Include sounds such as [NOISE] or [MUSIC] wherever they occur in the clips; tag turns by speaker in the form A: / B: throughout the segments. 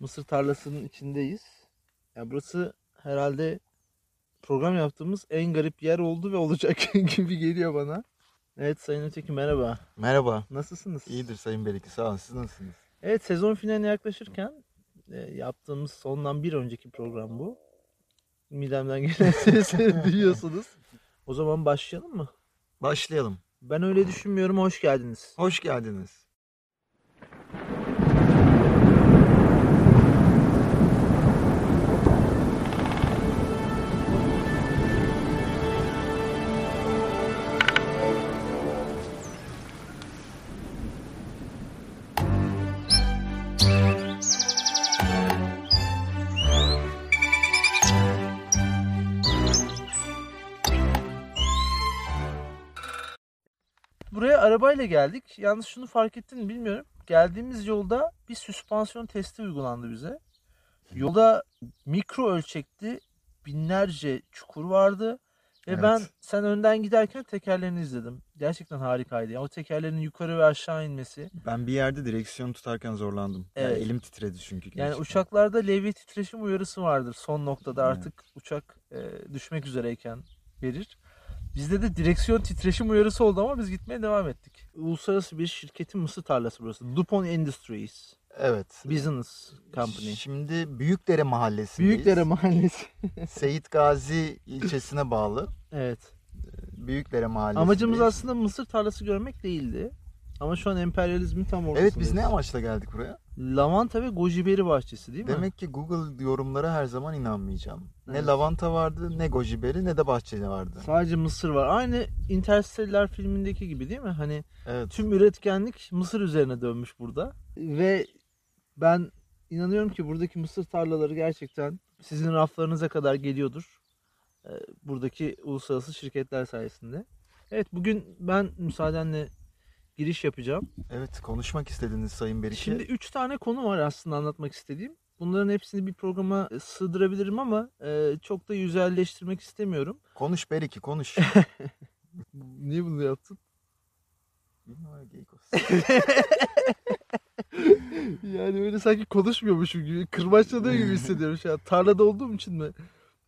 A: Mısır tarlasının içindeyiz. Ya burası herhalde program yaptığımız en garip yer oldu ve olacak [LAUGHS] gibi geliyor bana. Evet Sayın Öteki merhaba.
B: Merhaba.
A: Nasılsınız?
B: İyidir Sayın Beriki. Sağ olun. Siz nasılsınız?
A: Evet sezon finaline yaklaşırken e, yaptığımız sondan bir önceki program bu. Midemden gelen [LAUGHS] sesi duyuyorsunuz. O zaman başlayalım mı?
B: Başlayalım.
A: Ben öyle düşünmüyorum. Hoş geldiniz.
B: Hoş geldiniz.
A: Arabayla geldik. Yalnız şunu fark ettin mi bilmiyorum. Geldiğimiz yolda bir süspansiyon testi uygulandı bize. Yolda mikro ölçekli binlerce çukur vardı. Ve
B: Evet.
A: ben sen önden giderken tekerlerini izledim. Gerçekten harikaydı. Ya o tekerlerin yukarı ve aşağı inmesi.
B: Ben bir yerde direksiyon tutarken zorlandım. Yani
A: Evet.
B: elim titredi çünkü.
A: Yani
B: gerçekten.
A: uçaklarda levye titreşim uyarısı vardır. Son noktada
B: Evet.
A: artık uçak e, düşmek üzereyken verir. Bizde de direksiyon titreşim uyarısı oldu ama biz gitmeye devam ettik. Uluslararası bir şirketin mısır tarlası burası. DuPont Industries.
B: Evet.
A: Business Company.
B: Şimdi Büyükdere Mahallesi'ndeyiz.
A: Büyükdere Mahallesi. [LAUGHS]
B: Seyit Gazi ilçesine bağlı.
A: evet.
B: Büyükdere Mahallesi.
A: Amacımız aslında mısır tarlası görmek değildi. Ama şu an emperyalizmin tam ortasındayız.
B: Evet biz ne amaçla geldik buraya?
A: Lavanta ve gojiberi bahçesi değil mi?
B: Demek ki Google yorumlara her zaman inanmayacağım. Ne
A: Evet.
B: lavanta vardı, ne gojiberi, ne de bahçeli vardı.
A: Sadece mısır var. Aynı Interstellar filmindeki gibi değil mi? Hani
B: Evet.
A: tüm üretkenlik mısır üzerine dönmüş burada. Ve ben inanıyorum ki buradaki mısır tarlaları gerçekten sizin raflarınıza kadar geliyordur. Ee, Buradaki uluslararası şirketler sayesinde. Evet bugün ben müsaadenle giriş yapacağım.
B: Evet konuşmak istediniz Sayın Beriki.
A: Şimdi 3 tane konu var aslında anlatmak istediğim. Bunların hepsini bir programa sığdırabilirim ama e, çok da yüzelleştirmek istemiyorum.
B: Konuş Beriki konuş. [LAUGHS]
A: Niye bunu yaptın?
B: Bilmiyorum, [LAUGHS] geyik.
A: Yani öyle sanki konuşmuyormuşum gibi, kırbaçlanıyor gibi hissediyorum şu an. Tarlada olduğum için mi?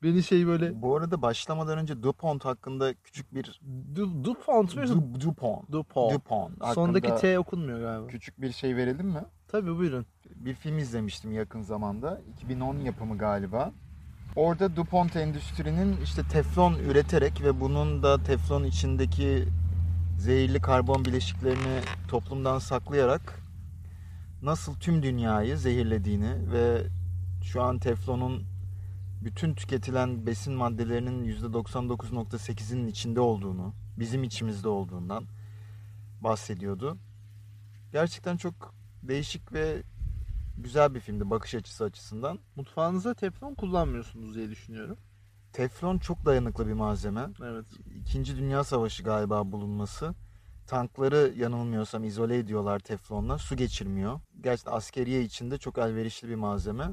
A: Beni şey böyle
B: Bu arada başlamadan önce DuPont hakkında küçük bir
A: du, DuPont mu?
B: Du- DuPont.
A: DuPont.
B: DuPont.
A: Sondaki T okunmuyor galiba.
B: küçük bir şey verelim mi?
A: Tabii buyurun.
B: Bir film izlemiştim yakın zamanda. 2010 yapımı galiba. Orada DuPont Endüstri'nin işte teflon üreterek ve bunun da teflon içindeki zehirli karbon bileşiklerini toplumdan saklayarak nasıl tüm dünyayı zehirlediğini ve şu an teflonun bütün tüketilen besin maddelerinin %99.8'inin içinde olduğunu, bizim içimizde olduğundan bahsediyordu. Gerçekten çok değişik ve güzel bir filmdi bakış açısı açısından.
A: Mutfağınızda teflon kullanmıyorsunuz diye düşünüyorum.
B: Teflon çok dayanıklı bir malzeme.
A: Evet.
B: İkinci Dünya Savaşı galiba bulunması. Tankları yanılmıyorsam izole ediyorlar teflonla. Su geçirmiyor. Gerçekten askeriye içinde çok elverişli bir malzeme.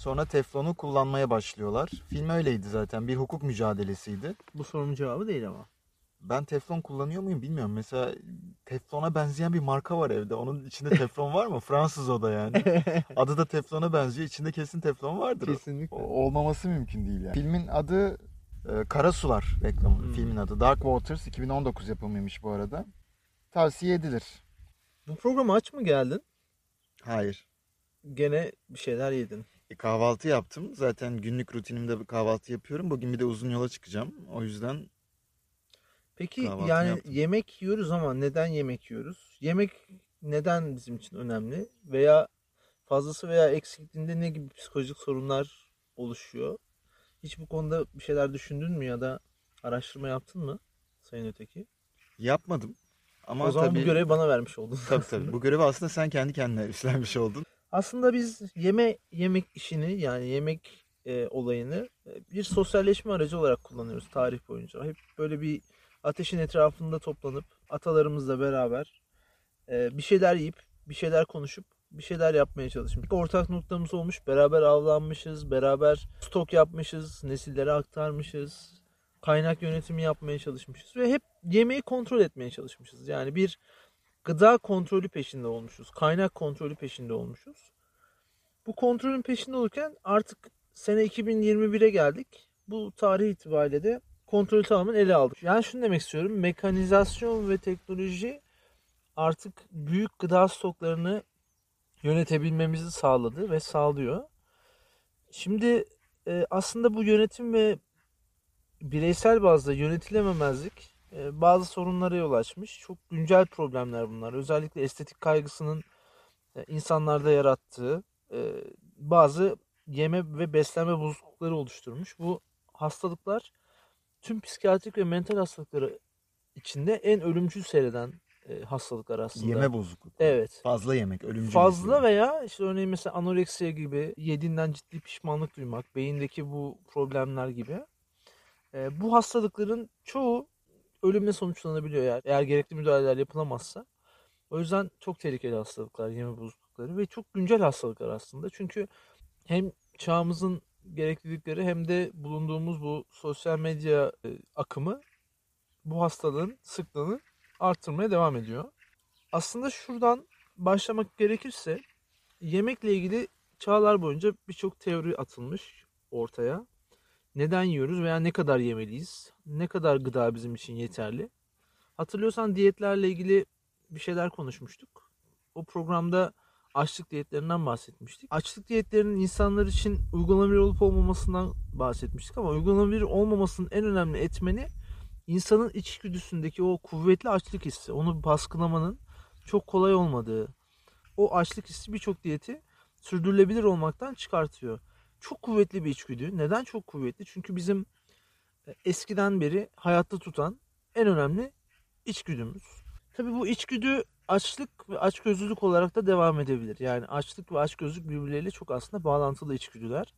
B: Sonra teflonu kullanmaya başlıyorlar. Film öyleydi zaten. Bir hukuk mücadelesiydi.
A: Bu sorunun cevabı değil ama.
B: Ben teflon kullanıyor muyum bilmiyorum. Mesela teflona benzeyen bir marka var evde. Onun içinde teflon var mı? Fransız o da yani. [LAUGHS] Adı da teflona benziyor. İçinde kesin teflon vardır.
A: Kesinlikle.
B: O- olmaması mümkün değil yani. Filmin adı e, Kara Sular reklamı.
A: Hmm.
B: Filmin adı Dark Waters 2019 yapımıymış bu arada. Tavsiye edilir.
A: Bu programa aç mı geldin?
B: Hayır.
A: Gene bir şeyler yedin.
B: E, kahvaltı yaptım. Zaten günlük rutinimde kahvaltı yapıyorum. Bugün bir de uzun yola çıkacağım. O yüzden
A: Peki
B: Kahvaltı
A: yani
B: yaptım.
A: yemek yiyoruz ama neden yemek yiyoruz? Yemek neden bizim için önemli? Veya fazlası veya eksikliğinde ne gibi psikolojik sorunlar oluşuyor? Hiç bu konuda bir şeyler düşündün mü ya da araştırma yaptın mı Sayın Öteki?
B: yapmadım. Ama
A: o zaman
B: tabii,
A: bu görevi bana vermiş oldun.
B: tabii tabii. Bu görevi aslında sen kendi kendine [LAUGHS] üstlenmiş oldun.
A: Aslında biz yeme yemek işini yani yemek e, olayını e, bir sosyalleşme aracı olarak kullanıyoruz tarih boyunca. Hep böyle bir ateşin etrafında toplanıp atalarımızla beraber e, bir şeyler yiyip bir şeyler konuşup bir şeyler yapmaya çalışmış. Ortak noktamız olmuş. Beraber avlanmışız, beraber stok yapmışız, nesillere aktarmışız. Kaynak yönetimi yapmaya çalışmışız ve hep yemeği kontrol etmeye çalışmışız. Yani bir gıda kontrolü peşinde olmuşuz. Kaynak kontrolü peşinde olmuşuz. Bu kontrolün peşinde olurken artık sene 2021'e geldik. Bu tarih itibariyle de kontrolü tamamen ele aldık. Yani şunu demek istiyorum. Mekanizasyon ve teknoloji artık büyük gıda stoklarını yönetebilmemizi sağladı ve sağlıyor. Şimdi e, aslında bu yönetim ve bireysel bazda yönetilememezlik bazı sorunlara yol açmış. Çok güncel problemler bunlar. Özellikle estetik kaygısının e, insanlarda yarattığı e, bazı yeme ve beslenme bozuklukları oluşturmuş. Bu hastalıklar tüm psikiyatrik ve mental hastalıkları içinde en ölümcül seyreden e, hastalıklar aslında.
B: Yeme bozukluğu.
A: Evet.
B: Fazla yemek ölümcül.
A: Fazla
B: mesela.
A: veya işte örneğin mesela anoreksiya gibi yediğinden ciddi pişmanlık duymak, beyindeki bu problemler gibi. Bu hastalıkların çoğu ölümle sonuçlanabiliyor yani eğer gerekli müdahaleler yapılamazsa. O yüzden çok tehlikeli hastalıklar, yeme bozuklukları ve çok güncel hastalıklar aslında. Çünkü hem çağımızın gereklilikleri hem de bulunduğumuz bu sosyal medya e, akımı bu hastalığın sıklığını arttırmaya devam ediyor. Aslında şuradan başlamak gerekirse yemekle ilgili çağlar boyunca birçok teori atılmış ortaya. Neden yiyoruz veya ne kadar yemeliyiz? Ne kadar gıda bizim için yeterli? Hatırlıyorsan diyetlerle ilgili bir şeyler konuşmuştuk. O programda açlık diyetlerinden bahsetmiştik. Açlık diyetlerinin insanlar için uygulanabilir olup olmamasından bahsetmiştik ama uygulanabilir olmamasının en önemli etmeni insanın içgüdüsündeki o kuvvetli açlık hissi. Onu baskılamanın çok kolay olmadığı. O açlık hissi birçok diyeti sürdürülebilir olmaktan çıkartıyor. Çok kuvvetli bir içgüdü. Neden çok kuvvetli? Çünkü bizim e, eskiden beri hayatta tutan en önemli içgüdümüz. Tabii bu içgüdü açlık ve açgözlülük olarak da devam edebilir. Yani açlık ve açgözlülük birbirleriyle çok aslında bağlantılı içgüdüler.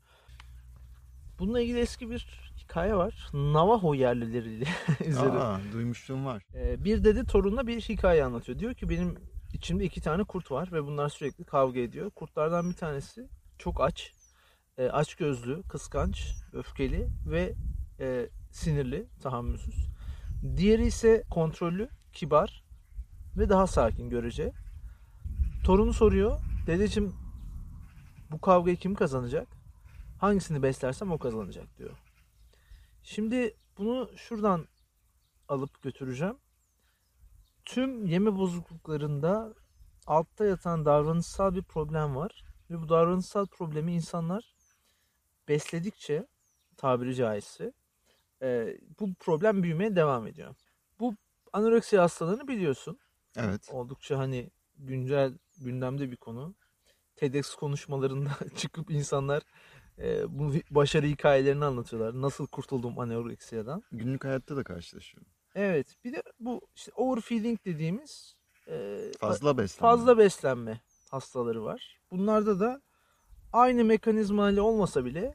A: Bununla ilgili eski bir hikaye var. Navajo yerlileriyle [LAUGHS] üzerine.
B: Aa, duymuşluğum var.
A: Ee, bir dede torununa bir hikaye anlatıyor. Diyor ki benim içimde iki tane kurt var ve bunlar sürekli kavga ediyor. Kurtlardan bir tanesi çok aç, e, aç gözlü, kıskanç, öfkeli ve e, sinirli, tahammülsüz. Diğeri ise kontrollü, kibar ve daha sakin görece. Torunu soruyor. Dedeciğim bu kavgayı kim kazanacak? Hangisini beslersem o kazanacak diyor. Şimdi bunu şuradan alıp götüreceğim. Tüm yeme bozukluklarında altta yatan davranışsal bir problem var. Ve bu davranışsal problemi insanlar besledikçe tabiri caizse e, bu problem büyümeye devam ediyor. Bu anoreksiya hastalığını biliyorsun.
B: Evet.
A: Oldukça hani güncel gündemde bir konu. TEDx konuşmalarında [LAUGHS] çıkıp insanlar e, bu başarı hikayelerini anlatıyorlar. Nasıl kurtuldum anoreksiyadan.
B: Günlük hayatta da karşılaşıyorum.
A: Evet. Bir de bu işte overfeeding dediğimiz e,
B: Fazla beslenme.
A: fazla beslenme hastaları var. Bunlarda da aynı mekanizma ile olmasa bile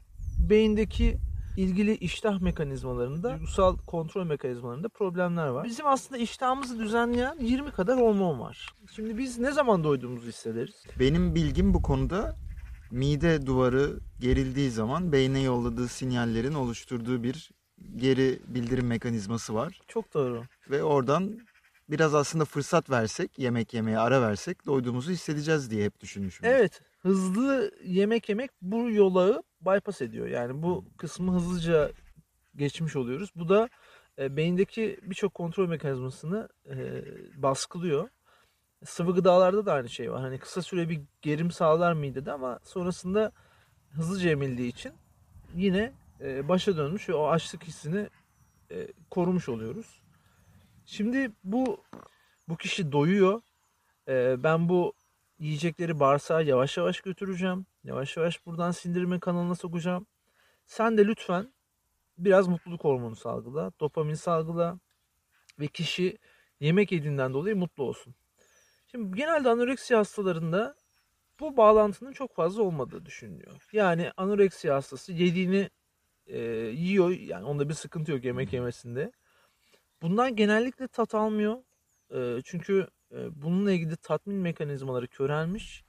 A: beyindeki ilgili iştah mekanizmalarında, duygusal kontrol mekanizmalarında problemler var. Bizim aslında iştahımızı düzenleyen 20 kadar hormon var. Şimdi biz ne zaman doyduğumuzu hissederiz?
B: Benim bilgim bu konuda mide duvarı gerildiği zaman beyne yolladığı sinyallerin oluşturduğu bir geri bildirim mekanizması var.
A: Çok doğru.
B: Ve oradan biraz aslında fırsat versek, yemek yemeye ara versek doyduğumuzu hissedeceğiz diye hep düşünmüşüm.
A: Evet. Hızlı yemek yemek bu yolağı bypass ediyor. Yani bu kısmı hızlıca geçmiş oluyoruz. Bu da e, beyindeki birçok kontrol mekanizmasını e, baskılıyor. Sıvı gıdalarda da aynı şey var. Hani kısa süre bir gerim sağlar midede ama sonrasında hızlıca emildiği için yine e, başa dönmüş ve o açlık hissini e, korumuş oluyoruz. Şimdi bu bu kişi doyuyor. E, ben bu yiyecekleri bağırsağa yavaş yavaş götüreceğim. Yavaş yavaş buradan sindirme kanalına sokacağım. Sen de lütfen biraz mutluluk hormonu salgıla, dopamin salgıla ve kişi yemek yediğinden dolayı mutlu olsun. Şimdi genelde anoreksiya hastalarında bu bağlantının çok fazla olmadığı düşünülüyor. Yani anoreksiya hastası yediğini e, yiyor. Yani onda bir sıkıntı yok yemek yemesinde. Bundan genellikle tat almıyor. E, çünkü e, bununla ilgili tatmin mekanizmaları körelmiş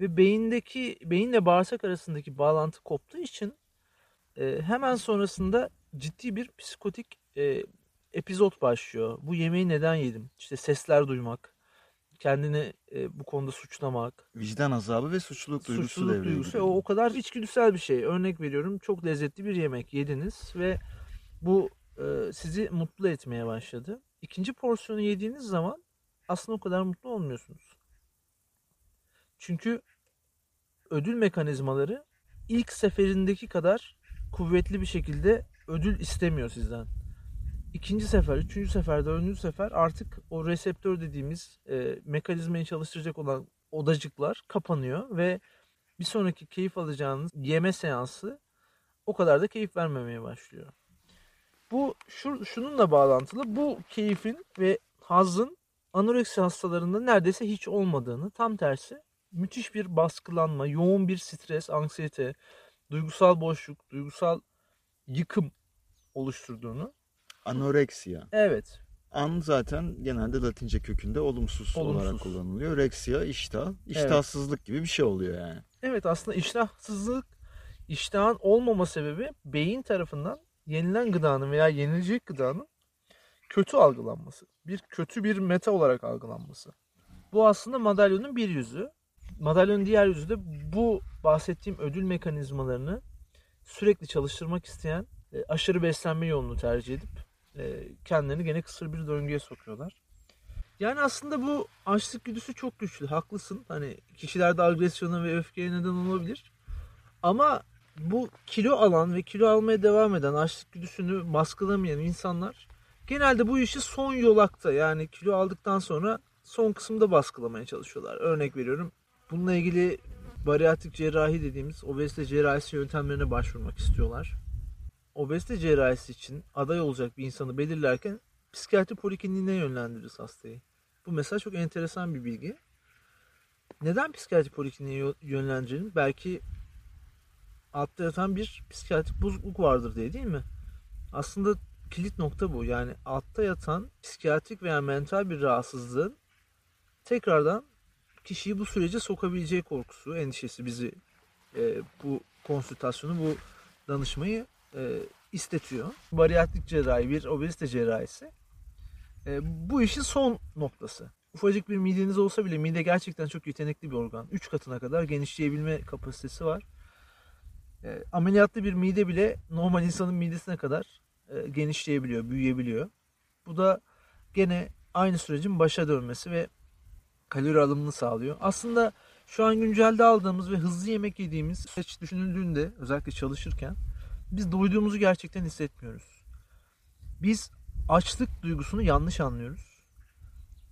A: ve beyindeki beyinle bağırsak arasındaki bağlantı koptuğu için e, hemen sonrasında ciddi bir psikotik e, epizod başlıyor. Bu yemeği neden yedim? İşte sesler duymak, kendini e, bu konuda suçlamak,
B: Vicdan azabı ve suçluluk duygusu
A: suçluluk
B: devreye
A: duygusu
B: giriyor.
A: o, o kadar içgüdüsel bir şey. Örnek veriyorum çok lezzetli bir yemek yediniz ve bu sizi mutlu etmeye başladı. İkinci porsiyonu yediğiniz zaman aslında o kadar mutlu olmuyorsunuz. Çünkü ödül mekanizmaları ilk seferindeki kadar kuvvetli bir şekilde ödül istemiyor sizden. İkinci sefer, üçüncü sefer, dördüncü sefer artık o reseptör dediğimiz e, mekanizmayı çalıştıracak olan odacıklar kapanıyor ve bir sonraki keyif alacağınız yeme seansı o kadar da keyif vermemeye başlıyor. Bu şu, şununla bağlantılı. Bu keyfin ve hazın anoreksi hastalarında neredeyse hiç olmadığını, tam tersi müthiş bir baskılanma, yoğun bir stres, anksiyete, duygusal boşluk, duygusal yıkım oluşturduğunu.
B: Anoreksiya.
A: Evet,
B: An zaten genelde Latince kökünde olumsuz, olarak
A: Olumsuz.
B: kullanılıyor. Reksiya iştah. İştahsızlık gibi bir şey oluyor yani.
A: Evet aslında iştahsızlık, iştahın olmama sebebi beyin tarafından yenilen gıdanın veya yenilecek gıdanın kötü algılanması. Bir kötü bir meta olarak algılanması. Bu aslında madalyonun bir yüzü. Madalyonun diğer yüzü de bu bahsettiğim ödül mekanizmalarını sürekli çalıştırmak isteyen e, aşırı beslenme yolunu tercih edip e, kendilerini gene kısır bir döngüye sokuyorlar. Yani aslında bu açlık güdüsü çok güçlü. Haklısın. Hani kişilerde agresyona ve öfkeye neden olabilir. Ama bu kilo alan ve kilo almaya devam eden açlık güdüsünü baskılamayan insanlar genelde bu işi son yolakta yani kilo aldıktan sonra son kısımda baskılamaya çalışıyorlar. Örnek veriyorum. Bununla ilgili bariatrik cerrahi dediğimiz obezite cerrahisi yöntemlerine başvurmak istiyorlar. Obezite cerrahisi için aday olacak bir insanı belirlerken psikiyatri polikliniğine yönlendiririz hastayı. Bu mesela çok enteresan bir bilgi. Neden psikiyatri polikliniğe yö- yönlendirelim? Belki altta yatan bir psikiyatrik bozukluk vardır diye değil mi? Aslında kilit nokta bu. Yani altta yatan psikiyatrik veya mental bir rahatsızlığın tekrardan kişiyi bu sürece sokabileceği korkusu, endişesi bizi e, bu konsültasyonu, bu danışmayı e, istetiyor. Bariyatrik cerrahi, bir obezite cerrahisi. E, bu işin son noktası. Ufacık bir mideniz olsa bile mide gerçekten çok yetenekli bir organ. 3 katına kadar genişleyebilme kapasitesi var. E, ameliyatlı bir mide bile normal insanın midesine kadar e, genişleyebiliyor, büyüyebiliyor. Bu da gene aynı sürecin başa dönmesi ve kalori alımını sağlıyor. Aslında şu an güncelde aldığımız ve hızlı yemek yediğimiz süreç düşünüldüğünde özellikle çalışırken biz doyduğumuzu gerçekten hissetmiyoruz. Biz açlık duygusunu yanlış anlıyoruz.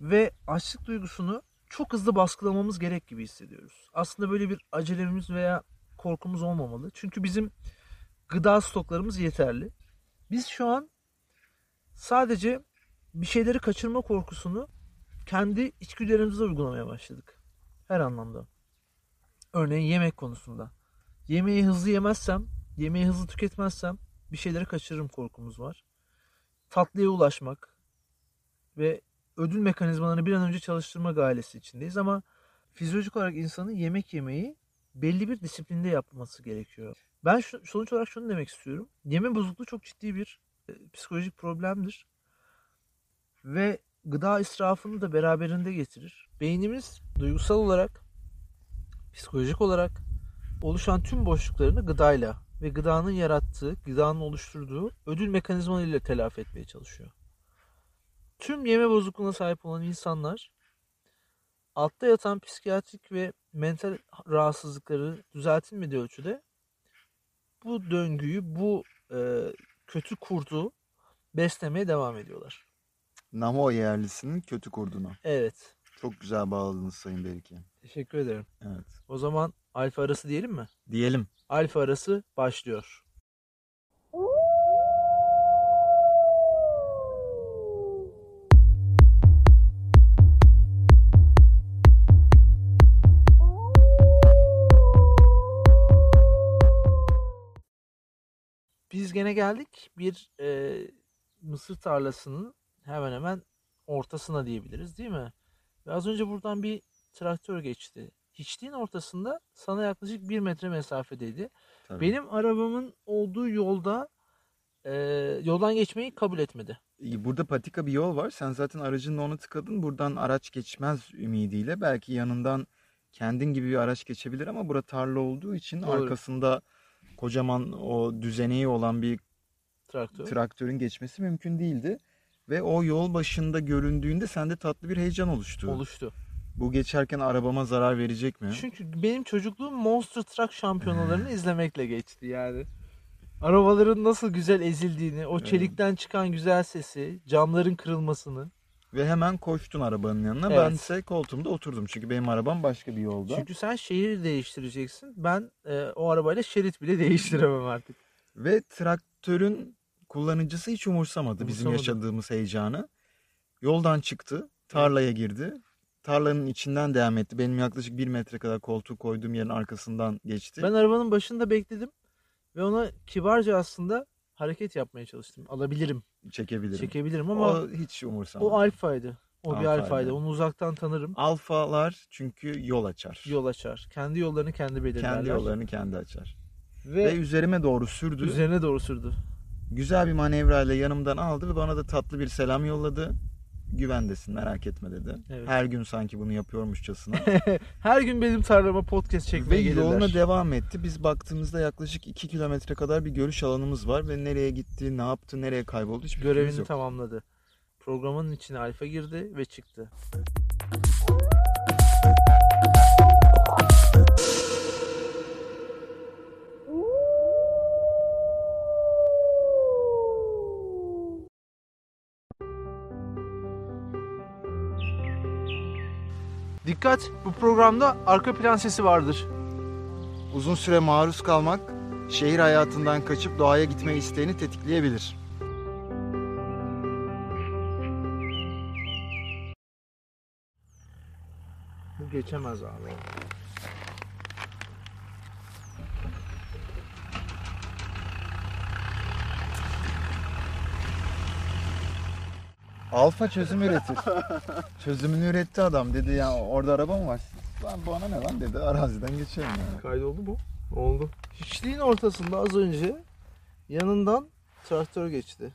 A: Ve açlık duygusunu çok hızlı baskılamamız gerek gibi hissediyoruz. Aslında böyle bir acelemiz veya korkumuz olmamalı. Çünkü bizim gıda stoklarımız yeterli. Biz şu an sadece bir şeyleri kaçırma korkusunu kendi içgüdülerimize uygulamaya başladık. Her anlamda. Örneğin yemek konusunda. Yemeği hızlı yemezsem, yemeği hızlı tüketmezsem bir şeyleri kaçırırım korkumuz var. Tatlıya ulaşmak ve ödül mekanizmalarını bir an önce çalıştırma gailesi içindeyiz ama fizyolojik olarak insanın yemek yemeyi belli bir disiplinde yapması gerekiyor. Ben şu, sonuç olarak şunu demek istiyorum. Yeme bozukluğu çok ciddi bir e, psikolojik problemdir. Ve gıda israfını da beraberinde getirir. Beynimiz duygusal olarak, psikolojik olarak oluşan tüm boşluklarını gıdayla ve gıdanın yarattığı, gıdanın oluşturduğu ödül mekanizmalarıyla telafi etmeye çalışıyor. Tüm yeme bozukluğuna sahip olan insanlar altta yatan psikiyatrik ve mental rahatsızlıkları düzeltilmediği ölçüde bu döngüyü, bu e, kötü kurdu beslemeye devam ediyorlar.
B: Namo yerlisinin kötü kurduna.
A: Evet.
B: Çok güzel bağladınız Sayın Berike.
A: Teşekkür ederim.
B: Evet.
A: O zaman alfa arası diyelim mi?
B: Diyelim.
A: Alfa arası başlıyor. Biz gene geldik bir e, mısır tarlasının hemen hemen ortasına diyebiliriz değil mi? Ve az önce buradan bir traktör geçti. Hiçliğin ortasında sana yaklaşık bir metre mesafedeydi.
B: Tabii.
A: Benim arabamın olduğu yolda e, yoldan geçmeyi kabul etmedi.
B: Burada patika bir yol var. Sen zaten aracınla onu tıkadın. Buradan araç geçmez ümidiyle. Belki yanından kendin gibi bir araç geçebilir ama bura tarla olduğu için
A: Doğru.
B: arkasında kocaman o düzeneği olan bir
A: Traktör.
B: traktörün geçmesi mümkün değildi. Ve o yol başında göründüğünde sende tatlı bir heyecan oluştu.
A: oluştu.
B: Bu geçerken arabama zarar verecek mi?
A: Çünkü benim çocukluğum Monster Truck şampiyonalarını izlemekle geçti yani. Arabaların nasıl güzel ezildiğini, o çelikten çıkan güzel sesi, camların kırılmasını.
B: Ve hemen koştun arabanın yanına.
A: Evet.
B: Ben ise koltuğumda oturdum. Çünkü benim arabam başka bir yolda.
A: Çünkü sen şehir değiştireceksin. Ben e, o arabayla şerit bile [LAUGHS] değiştiremem artık.
B: Ve traktörün kullanıcısı hiç umursamadı bizim
A: Umursamadı.
B: yaşadığımız heyecanı. Yoldan çıktı, tarlaya girdi. Tarlanın içinden devam etti. Benim yaklaşık bir metre kadar koltuğu koyduğum yerin arkasından geçti.
A: Ben arabanın başında bekledim ve ona kibarca aslında hareket yapmaya çalıştım. Alabilirim,
B: Çekebilirim.
A: çekebilirim ama
B: o hiç umursamadı.
A: o alfaydı. O bir
B: Alfaydı.
A: alfaydı. Onu uzaktan tanırım.
B: Alfalar çünkü yol açar.
A: Yol açar. Kendi yollarını kendi belirlerler.
B: Kendi yollarını kendi açar.
A: Ve,
B: Ve üzerime doğru sürdü.
A: üzerine doğru sürdü.
B: Güzel bir manevrayla yanımdan aldı ve bana da tatlı bir selam yolladı. Güvendesin merak etme dedi.
A: Evet.
B: Her gün sanki bunu yapıyormuşçasına. [LAUGHS]
A: Her gün benim tarlama podcast
B: ve
A: çekmeye gelirler.
B: yoluna devam etti. Biz baktığımızda yaklaşık 2 kilometre kadar bir görüş alanımız var ve nereye gitti, ne yaptı, nereye kayboldu hiçbir
A: Görevini
B: yok.
A: tamamladı. Programın içine alfa girdi ve çıktı. Dikkat! Bu programda arka plan sesi vardır.
B: Uzun süre maruz kalmak şehir hayatından kaçıp doğaya gitme isteğini tetikleyebilir.
A: Bu geçemez abi.
B: Alfa çözüm üretir. [LAUGHS] Çözümünü üretti adam. Dedi ya orada araba mı var? Lan bana ne lan dedi. Araziden geçelim yani.
A: Kaydoldu mu? Oldu. Hiçliğin ortasında az önce yanından traktör geçti.